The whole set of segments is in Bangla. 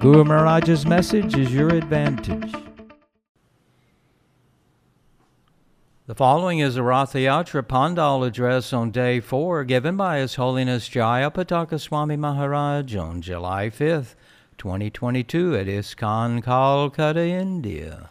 Guru Maharaj's message is your advantage. The following is a Ratha Yatra Pandal address on day four given by His Holiness Jayapataka Swami Maharaj on July 5th, 2022 at ISKCON Calcutta, India.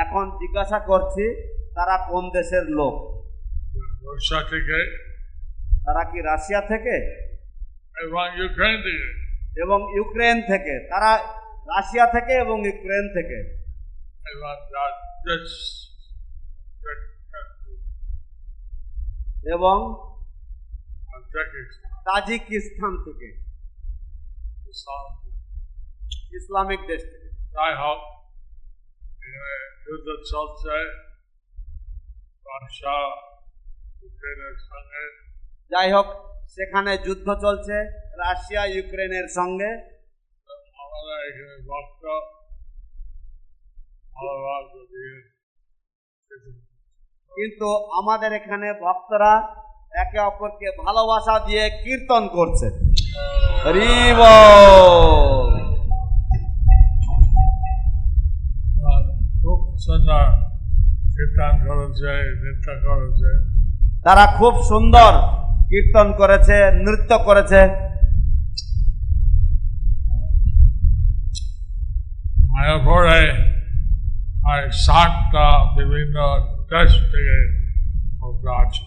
এখন জিজ্ঞাসা করছি তারা কোন দেশের লোক? রুশিয়া থেকে তারা কি রাশিয়া থেকে? এবং ইউক্রেন থেকে। এবং ইউক্রেন থেকে। তারা রাশিয়া থেকে এবং ইউক্রেন থেকে। এবং তাজিকিস্তান থেকে। ইসলামিক দেশ থেকে। যাই হোক যুদ্ধ চলছে। ইউক্রেনের সঙ্গে। যাই হোক সেখানে যুদ্ধ চলছে রাশিয়া ইউক্রেনের সঙ্গে। এখানে ভক্ত কিন্তু আমাদের এখানে ভক্তরা একে অপরকে ভালোবাসা দিয়ে কীর্তন করছে। হরি সুন্দর কীর্তন করেছে নৃত্য করেছে তারা খুব সুন্দর কীর্তন করেছে নৃত্য করেছে। মায়াপুরে আর সাতটা বিভিন্ন দেশ থেকে আছে।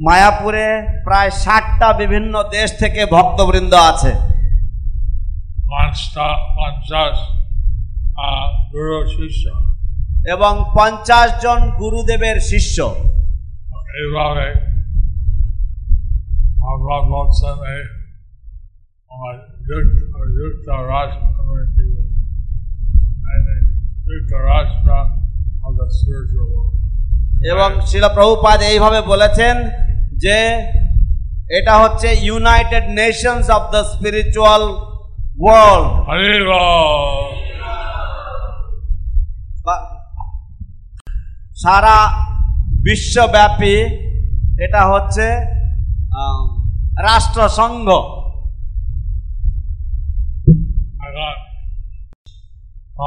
মায়াপুরে প্রায় ষাটটা বিভিন্ন দেশ থেকে ভক্তবৃন্দ আছে। পাঁচটা পঞ্চাশ গুরু শিষ্য। এবং পঞ্চাশ জন গুরুদেবের শিষ্য। এইভাবে আমরা আমার যুক্ত world. এবং শিল প্রভুপাদ এইভাবে বলেছেন যে এটা হচ্ছে United Nations of the spiritual world Hari বল। সারা বিশ্বব্যাপী এটা হচ্ছে রাষ্ট্রসংঘ।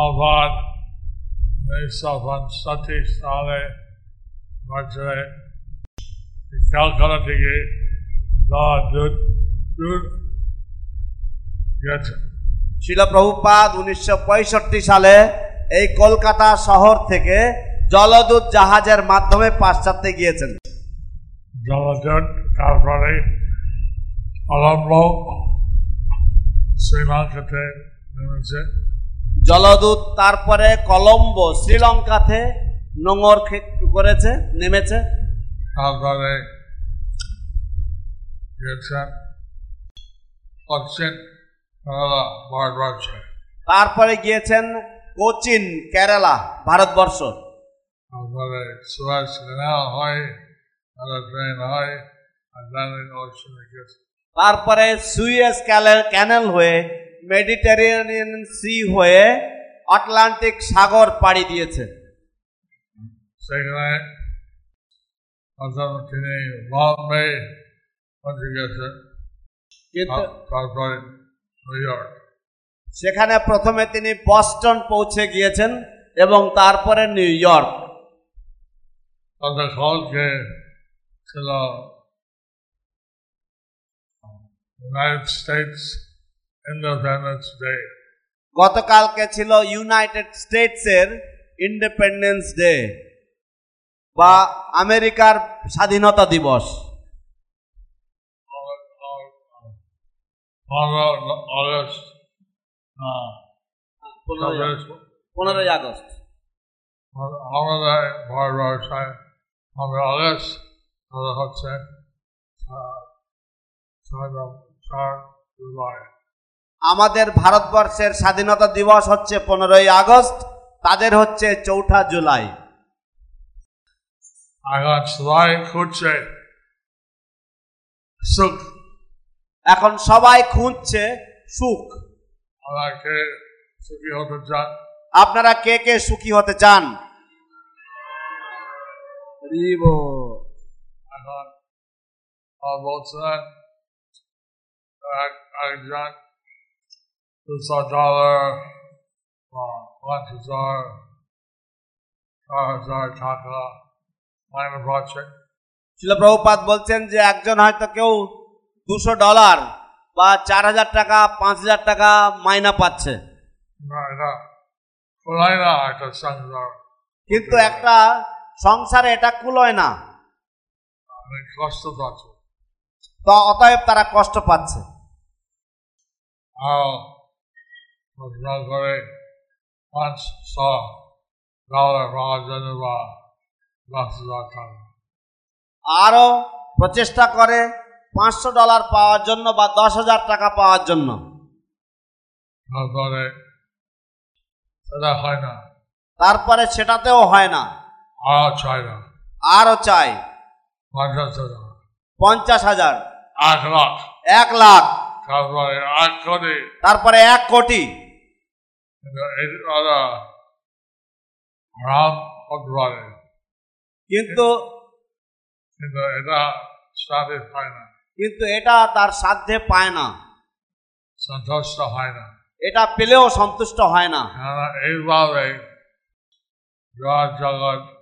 আহ্বান উনিশশো পঁয়ষট্টি সালে বছরে ক্যালকাটা থেকে গেছে। শিল প্রভুপাদ উনিশশো সালে এই কলকাতা শহর থেকে জলদূত জাহাজের মাধ্যমে পাশ্চাত্যে গিয়েছেন। জলজন তারপরে কলম্বো শ্রীলঙ্কাতে নেমেছে। জলদূত তারপরে কলম্বো শ্রীলঙ্কাতে নোঙর খে- করেছে নেমেছে। তারপরে কেরালা ভারতবর্ষে। তারপরে গিয়েছেন কোচিন কেরালা ভারতবর্ষ। তারপরে সুয়াজ ক্যানাল হয় ট্রেন হয় তারপরে সুয়েজ ক্যানেল হয়ে মেডিটেরিয়ানিয়ান সি হয়ে আটলান্টিক সাগর পাড়ি দিয়েছে সেখানে প্রথম তিনি বম্বে পৌঁছে গেছে কিন্তু তারপরে নিউ ইয়র্ক সেখানে প্রথমে তিনি বস্টন পৌঁছে গিয়েছেন এবং তারপরে নিউ ইয়র্ক গতকালকে ছিল ইউনাইটেড স্টেটস ইন্ডিপেন্ডেন্স ডে গতকালকে ছিল ইউনাইটেড স্টেটসের ইন্ডিপেন্ডেন্স ডে বা আমেরিকার স্বাধীনতা দিবস। আগস্ট। পনেরোই আগস্ট। আমাদের পনেরো আগস্ট তাহলে হচ্ছে আমাদের ভারতবর্ষের স্বাধীনতা দিবস হচ্ছে পনেরোই আগস্ট তাদের হচ্ছে চৌঠা জুলাই। খুঁজছে। সুখ। এখন সবাই খুঁজছে সুখ। আমাকে সুখী হতে চান? আপনারা কে কে সুখী হতে চান? এখন আহ, বলছিলেন এক- একজন দুশো ডলার বা পাঁচ হাজার চার হাজার টাকা মাইনে পাচ্ছে শিল প্রভুপাত বলছেন যে একজন হয়তো কেউ দুশো ডলার বা চার হাজার টাকা পাঁচ হাজার টাকা মাইনা পাচ্ছে। না এটা খোলাই না একটা সংসার কিন্তু একটা সংসারে এটা কুলোয় না। কষ্ট পাচ্ছে। তো অতএব তারা কষ্ট পাচ্ছে। আর করে বা দশ আরও প্রচেষ্টা করে পাঁচশো ডলার পাওয়ার জন্য বা দশ হাজার টাকা পাওয়ার জন্য। তারপরে সেটা হয় না। তারপরে সেটাতেও হয় না। আর চাই না। আরও চাই। পঞ্চাশ হাজার। পঞ্চাশ হাজার। এক লাখ। এক লাখ। তারপরে এক কোটি। তারপরে এক কোটি। কিন্তু রাম হতে কিন্তু কিন্তু এটা সাথে হয় না। কিন্তু এটা তার সাধ্যে পায় না। সন্তুষ্ট হয় না। এটা পেলেও সন্তুষ্ট হয় না। এইভাবে জগৎ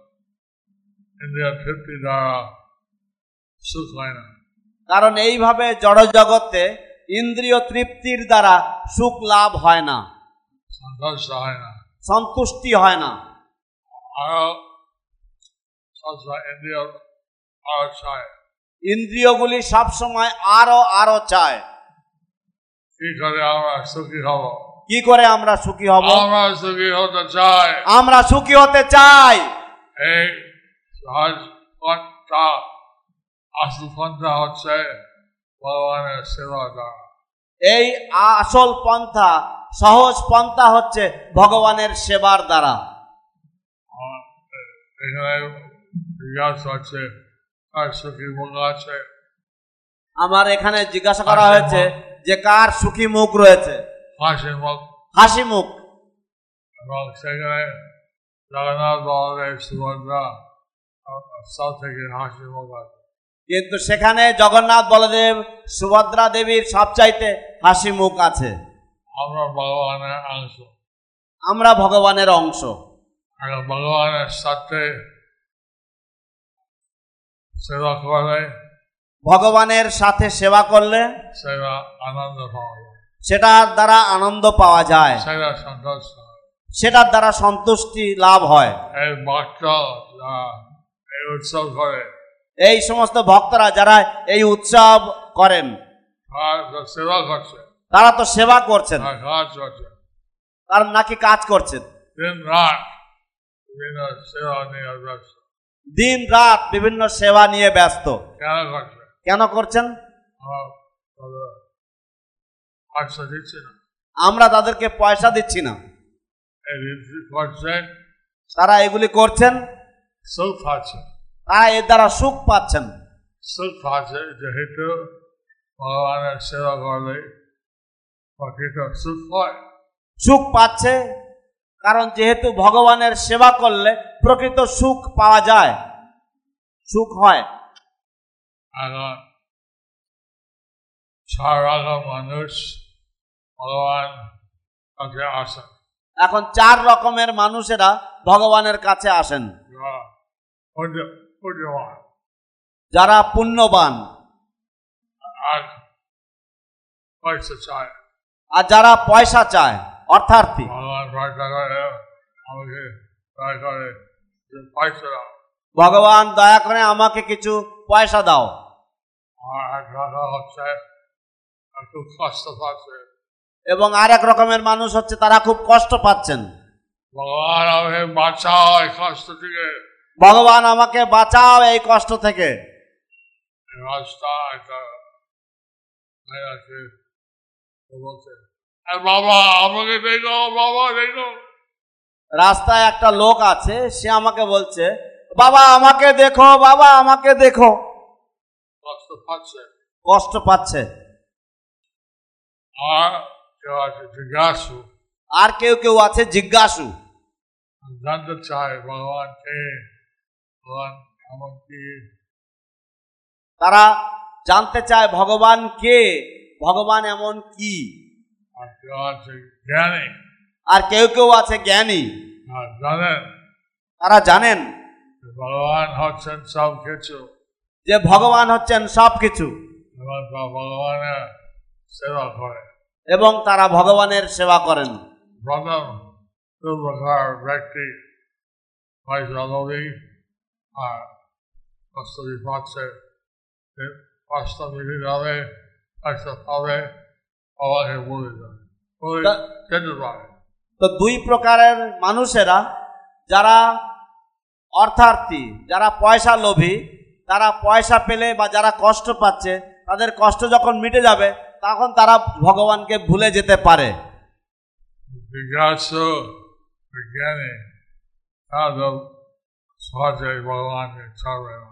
কারণ এইভাবে জড় জগতে ইন্দ্রিয় তৃপ্তির দ্বারা সুখ লাভ হয় না। সন্তুষ্ট হয় না। ইন্দ্রিয়গুলি সবসময় আরও আরও চায়। কি করে আমরা সুখী হব? কি করে আমরা সুখী হব? আমরা সুখী হতে চাই। আমরা সুখী হতে চাই। এই সহজ পন্থা আসল পন্থা হচ্ছে ভগবানের সেবা দ্বারা এই আসল পন্থা সহজ পন্থা হচ্ছে ভগবানের সেবার দ্বারা। আমার এখানে জিজ্ঞাসা করা হয়েছে যে কার সুখী মুখ রয়েছে? হাসি মুখ হাসি মুখ এবং সেখানে জগন্নাথ বলদেব সুভদ্রা কিন্তু সেখানে জগন্নাথ বলদেব সুভদ্রা দেবীর সবচাইতে হাসি মুখ আছে। আমরা ভগবানের অংশ। আমরা ভগবানের অংশ। ভগবানের সাথে সেবা করলে ভগবানের সাথে সেবা করলে সেবা আনন্দ পাওয়া যায়। সেটার দ্বারা আনন্দ পাওয়া যায়। সেটা সন্তুষ্ট হয়। সেটার দ্বারা সন্তুষ্টি লাভ হয়। ভক্ত উৎসব করে। এই সমস্ত ভক্তরা যারা এই উৎসব করেন তারা তো সেবা করছে। তারা তো সেবা করছেন। কাজ করছে। তার নাকি কাজ করছেন। দিন রাত বিভিন্ন সেবা নিয়ে ব্যস্ত। দিন রাত বিভিন্ন সেবা নিয়ে ব্যস্ত। কেন করছে? কেন করছেন? আমরা পয়সা দিচ্ছি না। আমরা তাদেরকে পয়সা দিচ্ছি না। তারা এগুলি করছেন। সুখ পাচ্ছে তারা এর দ্বারা সুখ পাচ্ছেন। সুখ পাচ্ছে যেহেতু ভগবানের সেবা করলে প্রকৃত সুখ হয়। সুখ পাচ্ছে কারণ যেহেতু ভগবানের সেবা করলে প্রকৃত সুখ পাওয়া যায়। সুখ হয়। এখন সারা মানুষ ভগবান কাছে আসেন এখন চার রকমের মানুষেরা ভগবানের কাছে আসেন। যারা পুণ্যবান। আর যারা পয়সা চায় অর্থার্থী। ভগবান দয়া করে আমাকে কিছু পয়সা দাও। এবং আর এক রকমের মানুষ হচ্ছে তারা খুব কষ্ট পাচ্ছেন। ভগবান আমাকে বাঁচাও এই কষ্ট থেকে। ভগবান আমাকে বাঁচাও এই কষ্ট থেকে। রাস্তা একটা আছে বলছে বাবা আমাকে দেখো বাবা দেখো। রাস্তায় একটা লোক আছে সে আমাকে বলছে বাবা আমাকে দেখো বাবা আমাকে দেখো। কষ্ট পাচ্ছে। কষ্ট পাচ্ছে। আর কেউ আছে জিজ্ঞাসু। আর কেউ কেউ আছে জিজ্ঞাসু। জানতে চায় ভগবান কে ভগবান এমন কি তারা জানতে চায় ভগবান কে? ভগবান এমন কি? আর কেউ আছে জ্ঞানী। আর কেউ কেউ আছে জ্ঞানী। আর জানেন? তারা জানেন ভগবান হচ্ছেন সব কিছু। যে ভগবান হচ্ছেন সব কিছু। ভগবানের সেবা করে। এবং তারা ভগবানের সেবা করেন। প্রথম দু প্রকার ব্যক্তি পয়সা লোভী আর কষ্টই পাচ্ছে কষ্ট মিলে যাবে পয়সা পাবে বাবাকে বলে যাবে বলে পারে তো দুই প্রকারের মানুষেরা যারা অর্থার্থী যারা পয়সা লোভী তারা পয়সা পেলে বা যারা কষ্ট পাচ্ছে তাদের কষ্ট যখন মিটে যাবে তখন তারা ভগবানকে ভুলে যেতে পারে। জিজ্ঞাসু বিজ্ঞানী তারা সহজে ভগবানকে ছাড়বে না।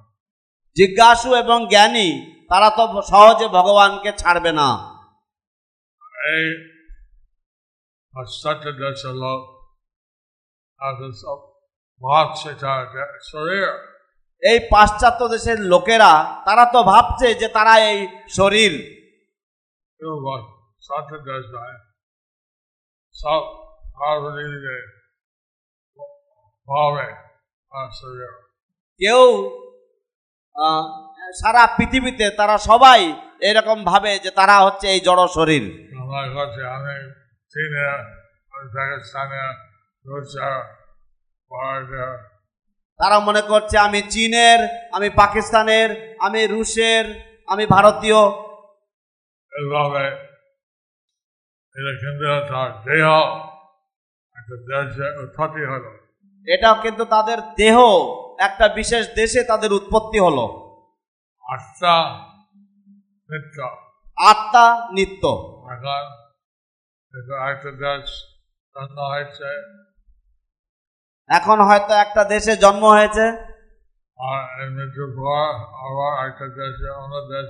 জিজ্ঞাসু এবং জ্ঞানী তারা তো সহজে ভগবানকে ছাড়বে না। এই পাশ্চাত্য লোক তাদের সব ভাবছে শরীর। এই পাশ্চাত্য দেশের লোকেরা তারা তো ভাবছে যে তারা এই শরীর। কেউ পাশ্চাত্য দেশ নয় সব ভাবে কেউ সারা পৃথিবীতে তারা সবাই এরকম ভাবে যে তারা হচ্ছে এই জড় শরীর। আমার আমি চীনে পাকিস্তানে রুশিয়া তারা মনে করছে আমি চীনের আমি পাকিস্তানের আমি রুশের আমি ভারতীয়। এটা কিন্তু তার দেহ একটা দেশে উৎপত্তি হলো এটাও কিন্তু তাদের দেহ একটা বিশেষ দেশে তাদের উৎপত্তি হলো। আত্মা নিত্য। আত্মা নিত্য। এখন এটা একটা দেশ জন্ম হয়েছে। এখন হয়তো একটা দেশে জন্ম হয়েছে। আর মৃত্যুর পর আবার একটা দেশে অন্য দেশ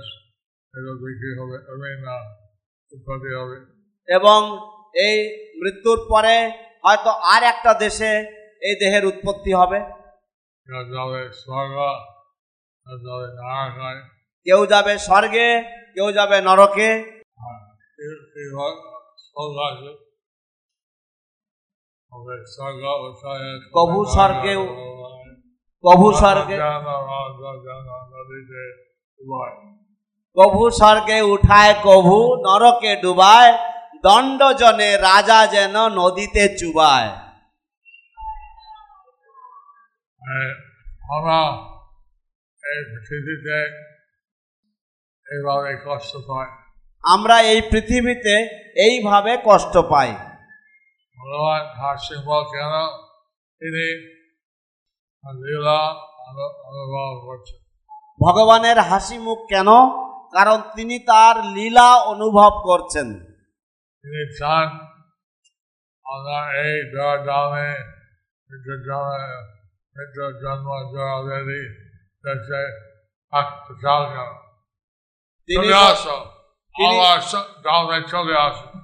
এটা বিক্রি হবে আমি না উৎপত্তি হবে। এবং এই মৃত্যুর পরে হয়তো আর একটা দেশে এই দেহের উৎপত্তি হবে। কেউ যাবে স্বর্গ কেউ যাবে নরকে। আছে হবে স্বর্গ কভু কভু স্বর্গে। কভু স্বর্গে উঠায় কভু নরকে ডুবায়। দণ্ড জনে রাজা যেন নদীতে চুবায়। আমরা এই পৃথিবীতে এইভাবে কষ্ট পাই আমরা এই পৃথিবীতে এইভাবে কষ্ট পাই। ভগবান হাসিম্ব কেন তিনি লীলা করছেন? ভগবানের হাসি মুখ কেন? কারণ তিনি তার লীলা অনুভব করছেন। তিনি চান আমরা এই দামে মৃত্যুর জন্ম ব্যাধি দেশে থাকতে চাও কেন তিনি চলে আসো। আমার স- চলে আসো।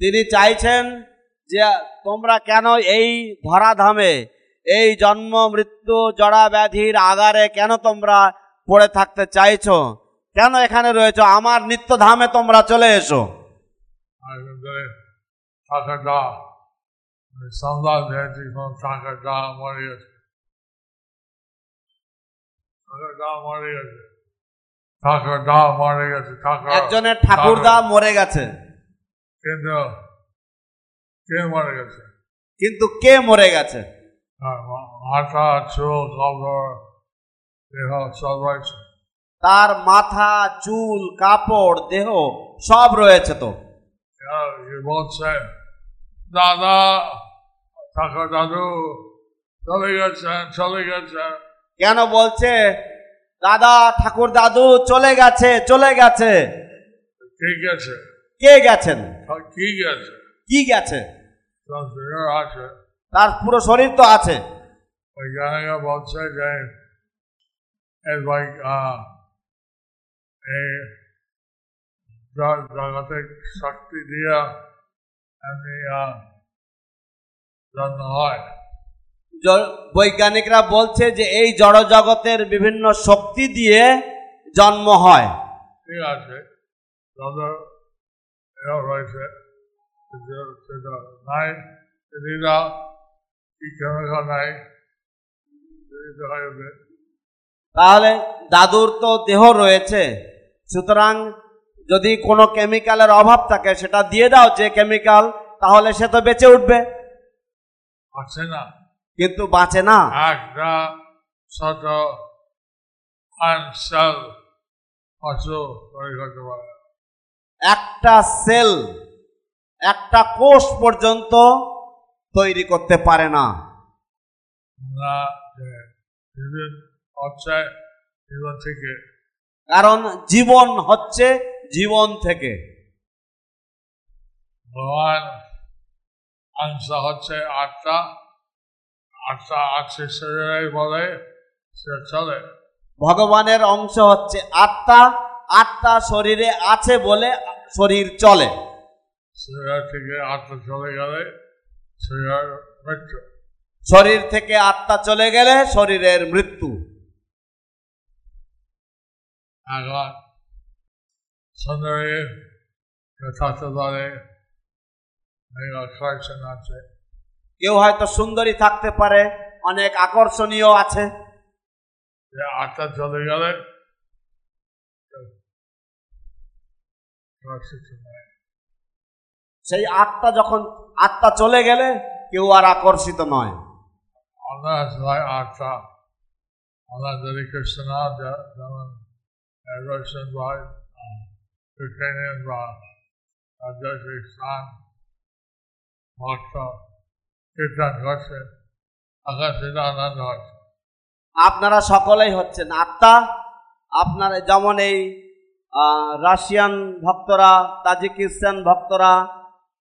তিনি চাইছেন যে তোমরা কেন এই ধরাধামে এই জন্ম মৃত্যু জড়া ব্যাধির আগারে কেন তোমরা পড়ে থাকতে চাইছো? কেন এখানে রয়েছো? আমার নিত্য ধামে তোমরা চলে এসো। আর কিন্তু থাকাটা সন্ধ্যা কোন টাকা দা মরে গেছে মরে গেছে টাকা দা মরে গেছে টাকা একজনের ঠাকুরদা মরে গেছে। কিন্তু কে মরে গেছে? কিন্তু কে মরে গেছে? মাথা চুল দেহ সব রয়েছে। তার মাথা চুল কাপড় দেহ সব রয়েছে তো। আর এ বলছে দাদা ঠাকুর দাদু চলে গেছেন চলে গেছেন কেন বলছে দাদা ঠাকুর দাদু চলে গেছে চলে গেছে। কে গেছে? কে গেছেন? কি গেছে? কি গেছে? আছে। তার পুরো শরীর তো আছে। বৈজ্ঞানিকরা বলছে যে এই জ- জগতে শক্তি দিয়া জন্ম হয়। বৈজ্ঞানিকরা বলছে যে এই জড় জগতের বিভিন্ন শক্তি দিয়ে জন্ম হয়। ঠিক আছে। তাদের এও রয়েছে সেটা নাই দিদিরা কি কেমিক্যাল নাই তাহলে দাদুর তো দেহ রয়েছে সুতরাং যদি কোনো কেমিক্যালের অভাব থাকে সেটা দিয়ে দাও যে কেমিক্যাল তাহলে সে তো বেঁচে উঠবে। আছে না। কিন্তু বাঁচে না। একটা ছোট আনসাল পশু তৈরি করতে পারে একটা সেল একটা কোষ পর্যন্ত তৈরি করতে পারে না। কারণ জীবন হচ্ছে জীবন থেকে। ভগবান অংশ হচ্ছে আত্মা আত্মা আছে শরীরে বলে সে চলে। ভগবানের অংশ হচ্ছে আত্মা আত্মা শরীরে আছে বলে শরীর চলে। শরীর থেকে আত্মা চলে গেলে শরীর মৃত্যু। শরীর থেকে আত্মা চলে গেলে শরীরের মৃত্যু। এখন আকর্ষণ আছে কেউ হয়তো সুন্দরী থাকতে পারে অনেক আকর্ষণীয় আছে আত্মা চলে গেলে সেই আত্মা যখন আত্মা চলে গেলে কেউ আর আকর্ষিত নয় আত্মা যদি কৃষ্ণ যেমন ইউক্রেনিয়ান বা রাজ্যশ্রী স্থান আনন্দ হচ্ছে আপনারা সকলেই হচ্ছেন আত্মা। আপনারা যেমন এই রাশিয়ান ভক্তরা তাজিকিস্তান ভক্তরা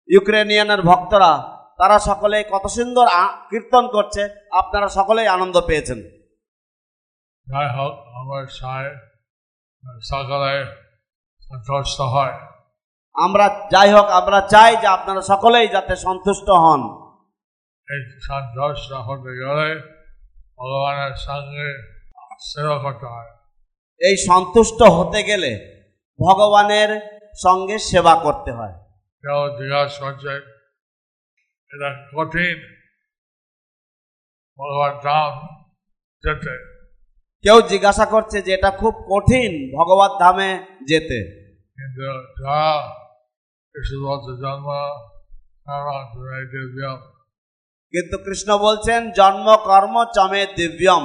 ইউক্রেনিয়ানের ভক্তরা তারা সকলেই কত সুন্দর কীর্তন করছে। আপনারা সকলেই আনন্দ পেয়েছেন। যাই হোক আমার সায় সকালে সন্তুষ্ট হয় আমরা যাই হোক আমরা চাই যে আপনারা সকলেই যাতে সন্তুষ্ট হন। এই সন্তুষ্ট হতে গেলে ভগবানের সঙ্গে সেবা করতে হয় এই সন্তুষ্ট হতে গেলে ভগবানের সঙ্গে সেবা করতে হয়। কেউ জিজ্ঞাসা করছে এটা কঠিন ভগবান ধাম যেতে কেউ জিজ্ঞাসা করছে যে এটা খুব কঠিন ভগবত ধামে যেতে। কিন্তু যারা কৃষ্ণবদ্ধ জন্ম তারা দিব্য কিন্তু কৃষ্ণ বলছেন জন্ম কর্ম চমে দিব্যম।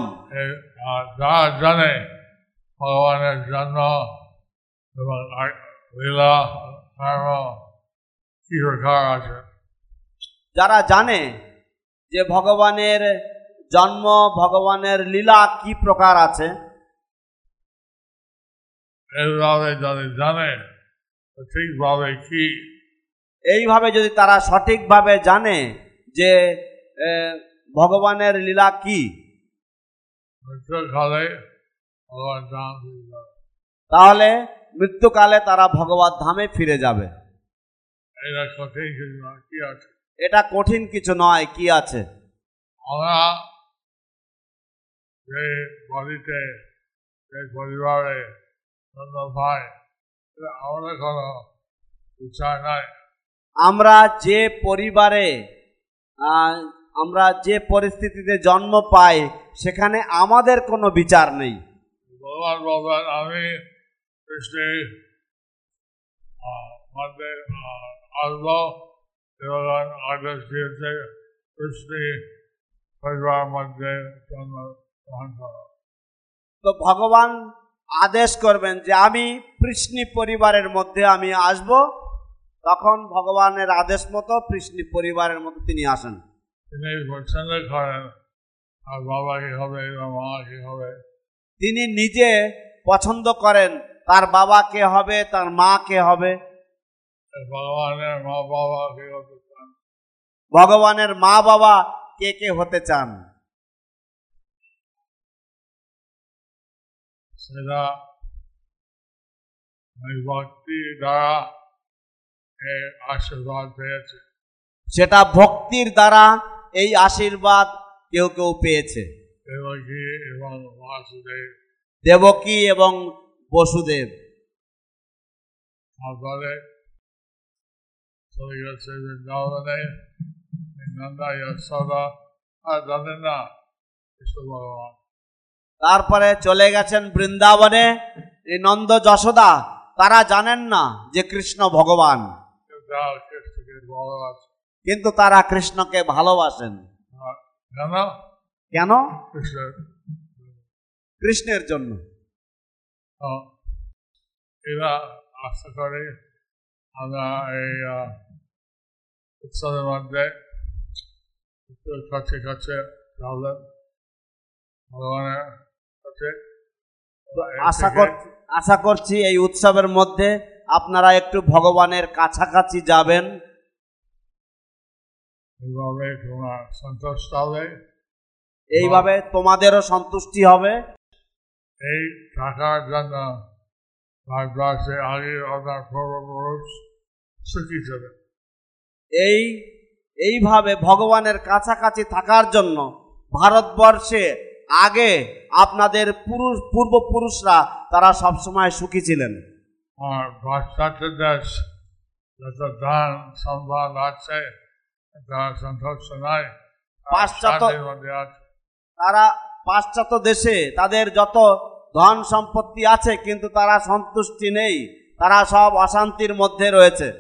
যারা জানে ভগবানের জন্ম এবং লীলা কর্ম কি প্রকার আছে? যারা জানে যে ভগবানের জন্ম ভগবানের লীলা কি প্রকার আছে এইভাবে যদি জানে কি এইভাবে যদি তারা সঠিকভাবে জানে যে ভগবানের লীলা কি। তাহলে মৃত্যুকালে তারা ভগবত ধামে ফিরে যাবে এটা কঠিন কিছু কি আছে এটা কঠিন কিছু নয় কি আছে বাড়িতে পরিবারে জন্ম আমাদের কোনো বিচার নাই আমরা যে পরিবারে আমরা যে পরিস্থিতিতে জন্ম পাই সেখানে আমাদের কোনো বিচার নেই। ভগবান বলবেন আমি কৃষ্ণে মধ্যে আসব এবং আদেশ দিয়েছে কৃষ্ণে পরিবার মধ্যে জন্ম গ্রহণ করো। তো ভগবান আদেশ করবেন যে আমি কৃষ্ণি পরিবারের মধ্যে আমি আসব। তখন ভগবানের আদেশ মতো কৃষ্ণি পরিবারের মতো তিনি আসেন। তিনি পছন্দ করেন আর বাবা কি হবে বা মা কি হবে। তিনি নিজে পছন্দ করেন তার বাবা কে হবে তার মা কে হবে। ভগবানের মা বাবা কি হতে চান? ভগবানের মা বাবা কে কে হতে চান? সেটা ভক্তির দ্বারা এই আশীর্বাদ কেউ কেউ পেয়েছে। দেবকী এবং বাসুদেব। দেবকী এবং বসুদেব। তারপরে চলে গেছে বৃন্দাবনে। নন্দা যশোদা আর জানেন না কৃষ্ণ ভগবান। তারপরে চলে গেছেন বৃন্দাবনে। এই নন্দ যশোদা, তারা জানেন না যে কৃষ্ণ ভগবান। কিন্তু তারা কৃষ্ণকে ভালোবাসেন। কেন? কৃষ্ণের জন্য। এরা আশা করি আমরা এই উৎসবের মধ্যে কাছে কাছে ভগবানের আশা কর আশা করছি এই উৎসবের মধ্যে আপনারা একটু ভগবানের কাছাকাছি যাবেন। এইভাবে সন্তুষ্ট হবে। এইভাবে তোমাদেরও সন্তুষ্টি হবে। এই টাকার জন্য ভারতবর্ষে আগে আপনার পূর্বপুরুষ সুখী ছিলেন এই এইভাবে ভগবানের কাছাকাছি থাকার জন্য ভারতবর্ষে আগে আপনাদের পুরুষ পূর্বপুরুষরা তারা সবসময় সুখী ছিলেন। যত দান আছে নয় পাশ্চাত্য- তারা পাশ্চাত্য দেশে তাদের যত ধন সম্পত্তি আছে কিন্তু তারা সন্তুষ্টি নেই। তারা সব অশান্তির মধ্যে রয়েছে।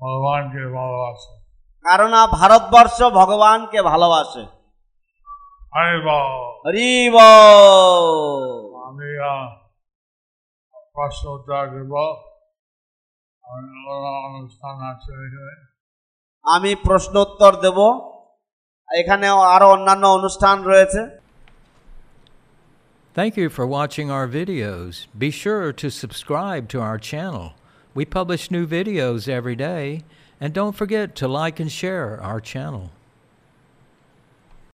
ভগবানকে ভালোবাসে? কারণ ভারতবর্ষ ভগবানকে ভালোবাসে। আরে বাবা হরি বল। আমি আহ, প্রশ্ন উত্তর দেব আমার আলাদা অনুষ্ঠান আছে এখানে আমি প্রশ্ন উত্তর দেব এখানে আরো অন্যান্য অনুষ্ঠান রয়েছে Thank you for watching our videos. Be sure to subscribe to our channel. We publish new videos every day, and don't forget to like and share our channel.